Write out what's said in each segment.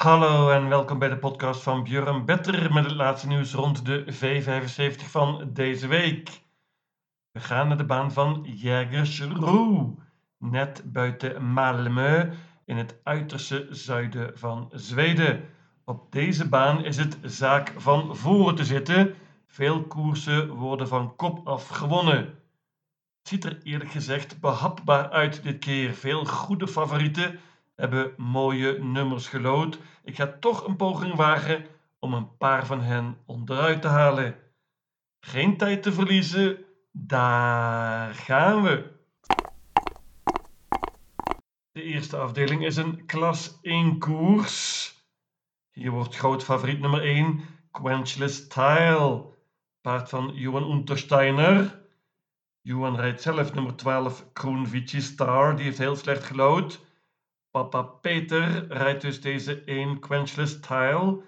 Hallo en welkom bij de podcast van Björn Better met het laatste nieuws rond de V75 van deze week. We gaan naar de baan van Jägersro, net buiten Malmö in het uiterste zuiden van Zweden. Op deze baan is het zaak van voren te zitten. Veel koersen worden van kop af gewonnen. Het ziet er eerlijk gezegd behapbaar uit dit keer. Veel goede favorieten hebben mooie nummers gelood. Ik ga toch een poging wagen om een paar van hen onderuit te halen. Geen tijd te verliezen, daar gaan we. De eerste afdeling is een klas 1 koers. Hier wordt groot favoriet nummer 1 Quenchless Tile, paard van Johan Untersteiner. Johan rijdt zelf nummer 12 Kroenvici Star, die heeft heel slecht gelood. Papa Peter rijdt dus deze 1 Quenchless Tile.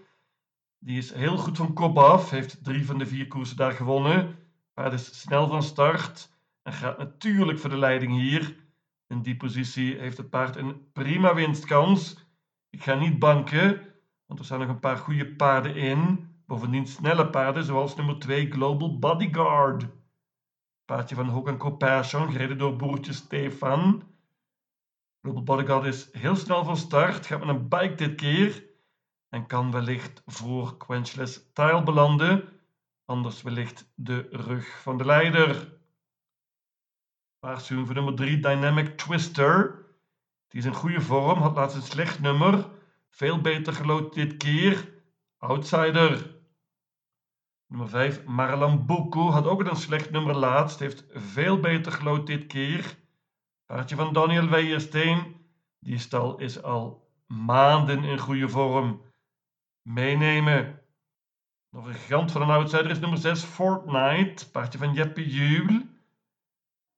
Die is heel goed van kop af, heeft drie van de vier koersen daar gewonnen. Paard is snel van start en gaat natuurlijk voor de leiding hier. In die positie heeft het paard een prima winstkans. Ik ga niet banken, want er staan nog een paar goede paarden in. Bovendien snelle paarden, zoals nummer 2 Global Bodyguard. Paardje van Hogan Compassion, gereden door broertje Stefan. Global Bodyguard is heel snel van start, gaat met een bike dit keer. En kan wellicht voor Quenchless Tile belanden. Anders wellicht de rug van de leider. Waarschuwing voor nummer 3 Dynamic Twister. Die is in goede vorm, had laatst een slecht nummer. Veel beter gelood dit keer. Outsider. Nummer 5, Marlambuco had ook een slecht nummer laatst. Heeft veel beter gelood dit keer. Paardje van Daniel Weijersteen. Die stal is al maanden in goede vorm. Meenemen. Nog een gigant van een outsider is nummer 6, Fortnite. Paardje van Jeppe Juul.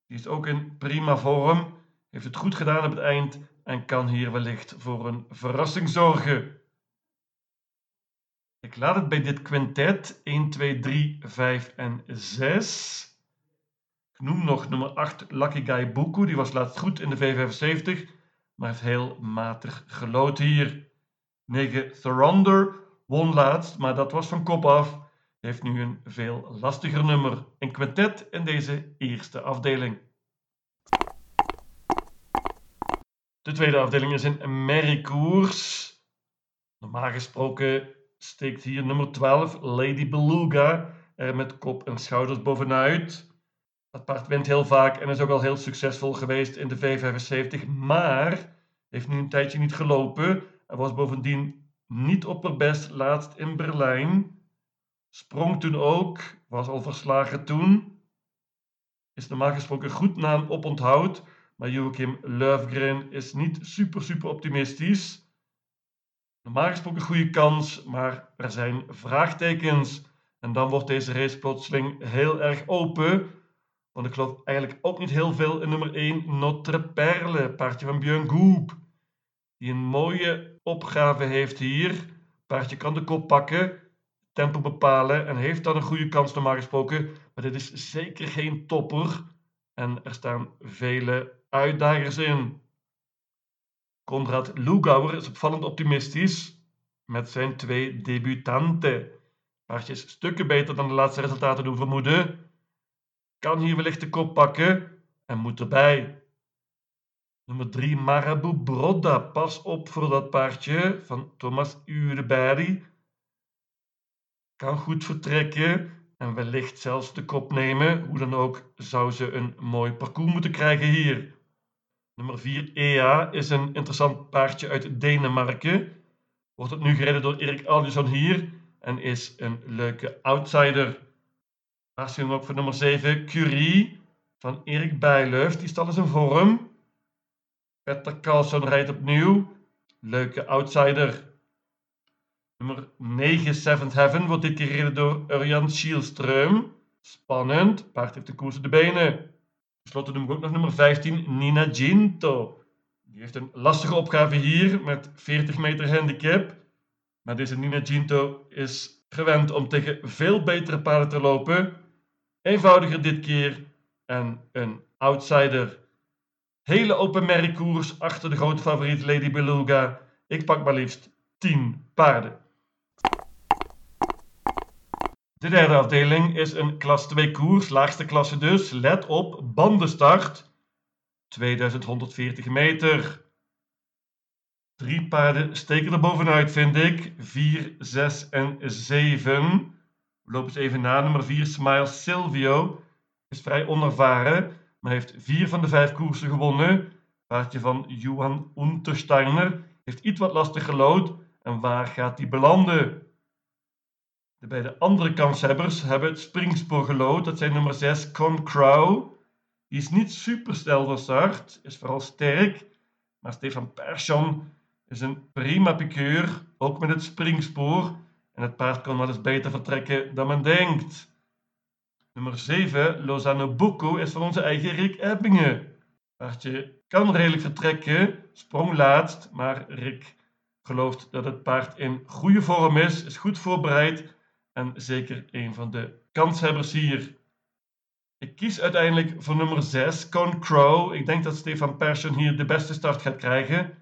Die is ook in prima vorm. Heeft het goed gedaan op het eind en kan hier wellicht voor een verrassing zorgen. Ik laat het bij dit quintet 1, 2, 3, 5 en 6. Ik noem nog nummer 8 Lucky Guy Buku. Die was laatst goed in de V75, maar heeft heel matig gelood hier. 9 Thoronder won laatst, maar dat was van kop af. Heeft nu een veel lastiger nummer. Een quintet in deze eerste afdeling. De tweede afdeling is een merriekoers. Normaal gesproken steekt hier nummer 12 Lady Beluga er met kop en schouders bovenuit. Dat paard wint heel vaak en is ook al heel succesvol geweest in de V75, maar heeft nu een tijdje niet gelopen en was bovendien niet op haar best laatst in Berlijn. Sprong toen ook, was al verslagen toen. Is normaal gesproken goed na een oponthoud, maar Joachim Löfgren is niet super super optimistisch. Normaal gesproken een goede kans, maar er zijn vraagtekens. En dan wordt deze race plotseling heel erg open. Want ik geloof eigenlijk ook niet heel veel in nummer 1 Notre Perle, paardje van Björn Goop. Die een mooie opgave heeft hier. Paardje kan de kop pakken, tempo bepalen en heeft dan een goede kans normaal gesproken. Maar dit is zeker geen topper. En er staan vele uitdagers in. Konrad Lugauer is opvallend optimistisch met zijn twee debutanten. Paardjes stukken beter dan de laatste resultaten doen vermoeden. Kan hier wellicht de kop pakken en moet erbij. Nummer 3 Marabu Brodda. Pas op voor dat paardje van Thomas Ureberry. Kan goed vertrekken en wellicht zelfs de kop nemen. Hoe dan ook zou ze een mooi parcours moeten krijgen hier. Nummer 4 EA is een interessant paardje uit Denemarken. Wordt het nu gereden door Erik Alderson hier en is een leuke outsider. Waarschuwing ook voor nummer 7 Curie van Erik Bijleuf. Die stal is in vorm. Petter Carlson rijdt opnieuw. Leuke outsider. Nummer 9 Seventh Heaven wordt dit keer gereden door Urjan Schielström. Spannend. Paard heeft de koers de benen. Ten noem ik ook nog nummer 15, Nina Ginto. Die heeft een lastige opgave hier met 40 meter handicap. Maar deze Nina Ginto is gewend om tegen veel betere paarden te lopen. Eenvoudiger dit keer en een outsider. Hele open merkkoers achter de grote favoriet Lady Beluga. Ik pak maar liefst 10 paarden. De derde afdeling is een klas 2 koers, laagste klasse dus. Let op, bandenstart. 2140 meter. Drie paarden steken er bovenuit, vind ik. 4, 6 en 7. We lopen eens even na. Nummer 4, Smile Silvio, is vrij onervaren, maar heeft vier van de vijf koersen gewonnen. Paardje van Johan Untersteiner heeft iets wat lastig gelood. En waar gaat die belanden? De beide andere kanshebbers hebben het springspoor gelood. Dat zijn nummer 6, Con Crow. Die is niet super snel van start, is vooral sterk. Maar Stefan Persson is een prima piqueur, ook met het springspoor. En het paard kan wel eens beter vertrekken dan men denkt. Nummer 7, Lozano Bucco, is van onze eigen Rick Ebbingen. Paardje kan redelijk vertrekken, sprong laatst, maar Rick gelooft dat het paard in goede vorm is, is goed voorbereid en zeker een van de kanshebbers hier. Ik kies uiteindelijk voor nummer 6, Con Crow. Ik denk dat Stefan Persson hier de beste start gaat krijgen.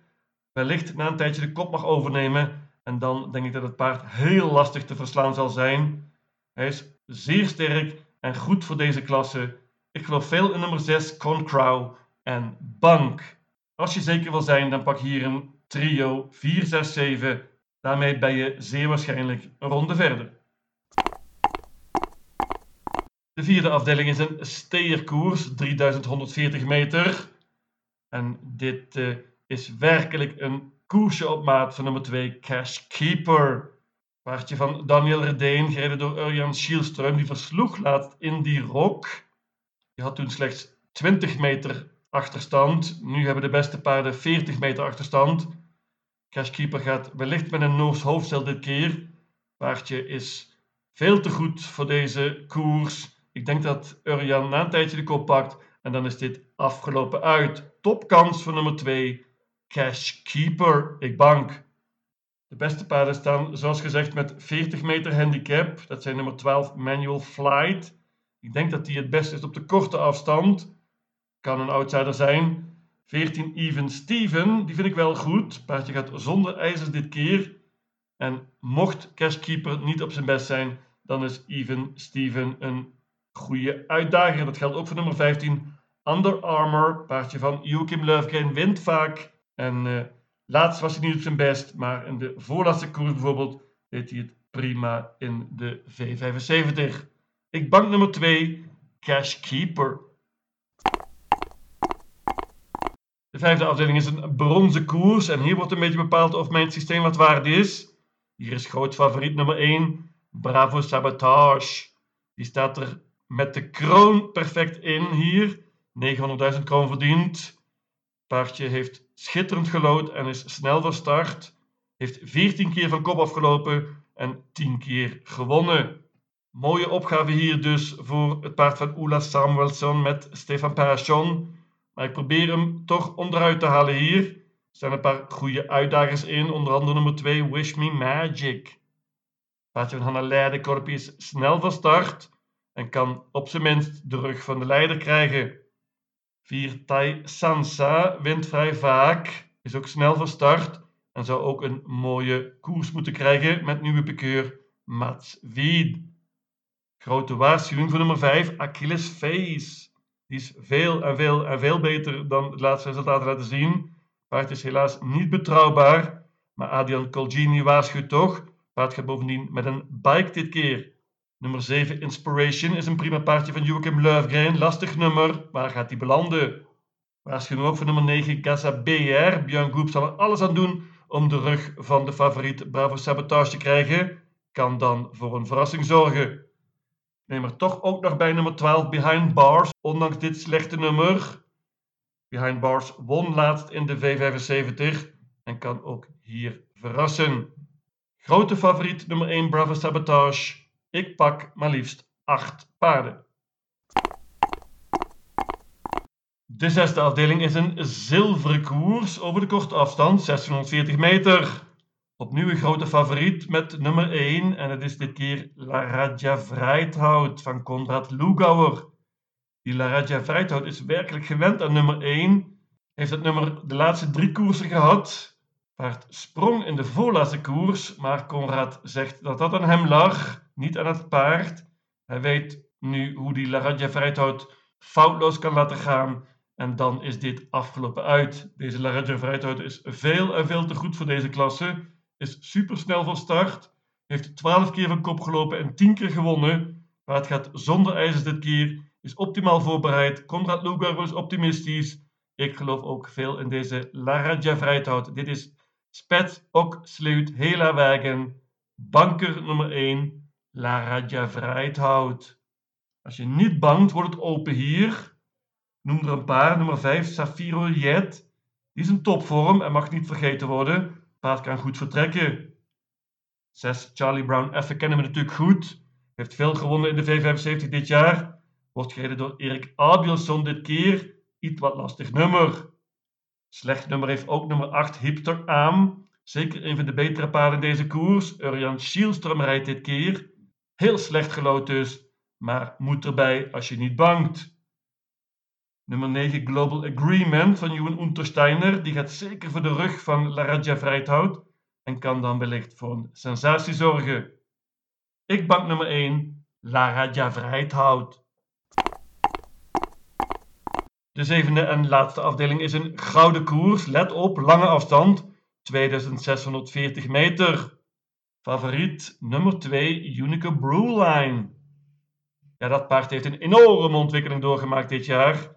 Wellicht na een tijdje de kop mag overnemen. En dan denk ik dat het paard heel lastig te verslaan zal zijn. Hij is zeer sterk en goed voor deze klasse. Ik geloof veel in nummer 6, Con Crow en Bank. Als je zeker wil zijn, dan pak hier een trio 4, 6, 7. Daarmee ben je zeer waarschijnlijk een ronde verder. De vierde afdeling is een steerkoers, 3140 meter. En dit uh, is werkelijk een koersje op maat van nummer 2, Cash Keeper. Paardje van Daniel Redeen, gereden door Urjan Schielström, die versloeg laatst in die rok. Die had toen slechts 20 meter achterstand. Nu hebben de beste paarden 40 meter achterstand. Cashkeeper gaat wellicht met een Noors hoofdstel dit keer. Paardje is veel te goed voor deze koers. Ik denk dat Urjan na een tijdje de kop pakt. En dan is dit afgelopen uit. Topkans voor nummer 2. Cashkeeper. Ik bank. De beste paarden staan, zoals gezegd, met 40 meter handicap. Dat zijn nummer 12 Manual Flight. Ik denk dat die het beste is op de korte afstand. Kan een outsider zijn. 14 Even Steven, die vind ik wel goed. Paardje gaat zonder ijzers dit keer. En mocht Cashkeeper niet op zijn best zijn, dan is Even Steven een goede uitdager. Dat geldt ook voor nummer 15 Under Armour. Paardje van Joachim Löfgren wint vaak. En uh, laatst was hij niet op zijn best, maar in de voorlaatste koers bijvoorbeeld deed hij het prima in de V75. Ik bank nummer 2, Cashkeeper. De vijfde afdeling is een bronzen koers en hier wordt een beetje bepaald of mijn systeem wat waard is. Hier is groot favoriet nummer 1, Bravo Sabotage. Die staat er met de kroon perfect in hier. 900.000 kroon verdiend. Paardje heeft schitterend gelood en is snel van start. Heeft 14 keer van kop afgelopen en 10 keer gewonnen. Mooie opgave hier dus voor het paard van Ola Samuelson met Stefan Parachon. Maar ik probeer hem toch onderuit te halen hier. Er staan een paar goede uitdagers in, onder andere nummer 2 Wish Me Magic. Paardje van Hanna Leidenkorpje is snel van start en kan op zijn minst de rug van de leider krijgen. 4 Tai Sansa wint vrij vaak, is ook snel van start en zou ook een mooie koers moeten krijgen met nieuwe pikeur Mats Wied. Grote waarschuwing voor nummer 5, Achilles Face. Die is veel en veel en veel beter dan het laatste resultaat laten zien. Paard is helaas niet betrouwbaar, maar Adrian Colgini waarschuwt toch. Paard gaat bovendien met een bike dit keer. Nummer 7 Inspiration is een prima paardje van Joachim Löfgren. Lastig nummer, waar gaat hij belanden? Waarschuwing ook voor nummer 9 Casa BR. Björn Goep zal er alles aan doen om de rug van de favoriet Bravo Sabotage te krijgen. Kan dan voor een verrassing zorgen. Neem er toch ook nog bij nummer 12 Behind Bars, ondanks dit slechte nummer. Behind Bars won laatst in de V75 en kan ook hier verrassen. Grote favoriet nummer 1 Bravo Sabotage. Ik pak maar liefst 8 paarden. De zesde afdeling is een zilveren koers over de korte afstand, 640 meter. Opnieuw een grote favoriet met nummer 1 en het is dit keer La Radja Vrijthout van Konrad Lugauer. Die La Radja Vrijthout is werkelijk gewend aan nummer 1. Heeft het nummer de laatste drie koersen gehad. Paard sprong in de voorlaatste koers, maar Conrad zegt dat dat aan hem lag, niet aan het paard. Hij weet nu hoe die Laradja Vrijthout foutloos kan laten gaan. En dan is dit afgelopen uit. Deze Laradja Vrijthout is veel en veel te goed voor deze klasse. Is supersnel van start. Heeft 12 keer van kop gelopen en 10 keer gewonnen. Maar het gaat zonder ijzers dit keer. Is optimaal voorbereid. Konrad Lugar optimistisch. Ik geloof ook veel in deze Laradja Vrijthout. Dit is Spet ook sluit hela wagen. Banker nummer 1. Laradja Vrijthout. Als je niet bangt, wordt het open hier. Noem er een paar. Nummer 5, Safiro Jet. Die is een topvorm en mag niet vergeten worden. Paard kan goed vertrekken. 6, Charlie Brown Effe kennen we natuurlijk goed. Heeft veel gewonnen in de V75 dit jaar. Wordt gereden door Erik Abielson dit keer. Iets wat lastig nummer. Slecht nummer heeft ook nummer 8 Hipster aan. Zeker een van de betere paarden in deze koers. Urjan Schielström rijdt dit keer. Heel slecht gelood dus maar moet erbij als je niet bangt. Nummer 9 Global Agreement van Johan Untersteiner. Die gaat zeker voor de rug van Laradja Vrijthout en kan dan wellicht voor een sensatie zorgen. Ik bank nummer 1 Laradja Vrijthout. De zevende en laatste afdeling is een gouden koers. Let op, lange afstand, 2640 meter. Favoriet nummer 2 Unique Brewline. Ja, dat paard heeft een enorme ontwikkeling doorgemaakt dit jaar.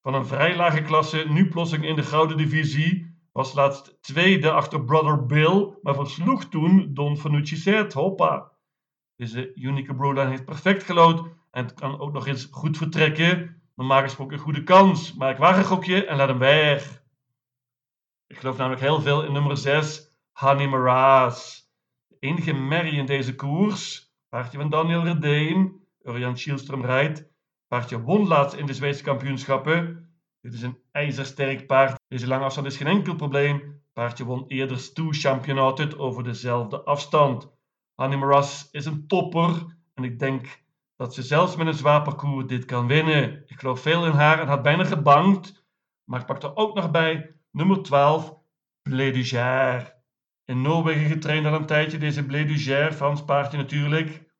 Van een vrij lage klasse, nu plotseling in de gouden divisie. Was laatst tweede achter Brother Bill, maar versloeg toen Don Fanucci Zet. Hoppa! Deze Unique Broline heeft perfect gelood en kan ook nog eens goed vertrekken. Normaal gesproken een goede kans, maar ik waag een gokje en laat hem weg. Ik geloof namelijk heel veel in nummer 6, Honey Maras. De enige merrie in deze koers, paardje van Daniel Redeen, Urian Schielström rijdt. Paardje won laatst in de Zweedse kampioenschappen. Dit is een ijzersterk paard. Deze lange afstand is geen enkel probleem. Paardje won eerder Stoe Championatet over dezelfde afstand. Hanni Maras is een topper en ik denk dat ze zelfs met een zwaar parcours dit kan winnen. Ik geloof veel in haar en had bijna gebankt. Maar ik pak er ook nog bij nummer 12, Blé In Noorwegen getraind al een tijdje, deze Blé Frans paardje natuurlijk.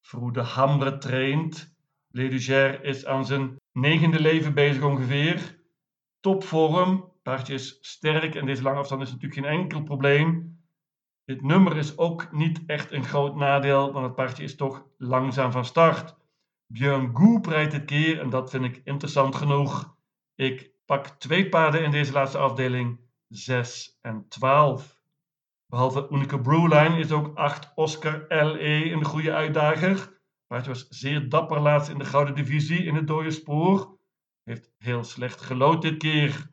Vroede Hambre traint. Leduger is aan zijn negende leven bezig ongeveer. Topvorm. Paardje is sterk en deze lange afstand is natuurlijk geen enkel probleem. Dit nummer is ook niet echt een groot nadeel, want het paardje is toch langzaam van start. Björn Goep rijdt dit keer en dat vind ik interessant genoeg. Ik pak twee paarden in deze laatste afdeling, 6 en 12. Behalve Unieke Brewline is ook 8 Oscar LE een goede uitdager. Paardje was zeer dapper laatst in de gouden divisie in het dode spoor. Heeft heel slecht gelood dit keer.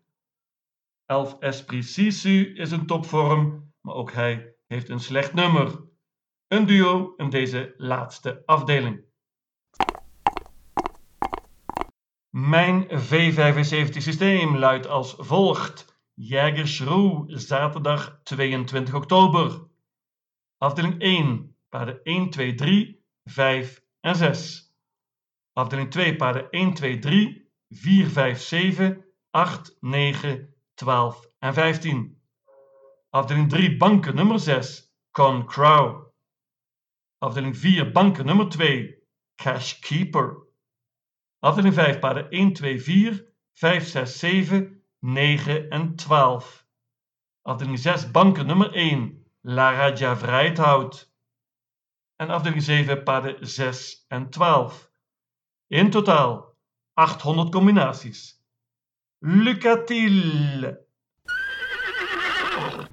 11 Esprit Sisu is een topvorm, maar ook hij heeft een slecht nummer. Een duo in deze laatste afdeling. Mijn V75 systeem luidt als volgt. Jägerschroe, zaterdag 22 oktober. Afdeling 1, paarden 1, 2, 3, 5 en 6. Afdeling 2, paarden 1, 2, 3, 4, 5, 7, 8, 9, 12 en 15. Afdeling 3, banken nummer 6, Con Crow. Afdeling 4, banken nummer 2, Cash Keeper. Afdeling 5, paarden 1, 2, 4, 5, 6, 7, 9 en 12. Afdeling 6, banken nummer 1, La Raja Vrijthout. En afdeling 7, paden 6 en 12. In totaal 800 combinaties. Lucatil.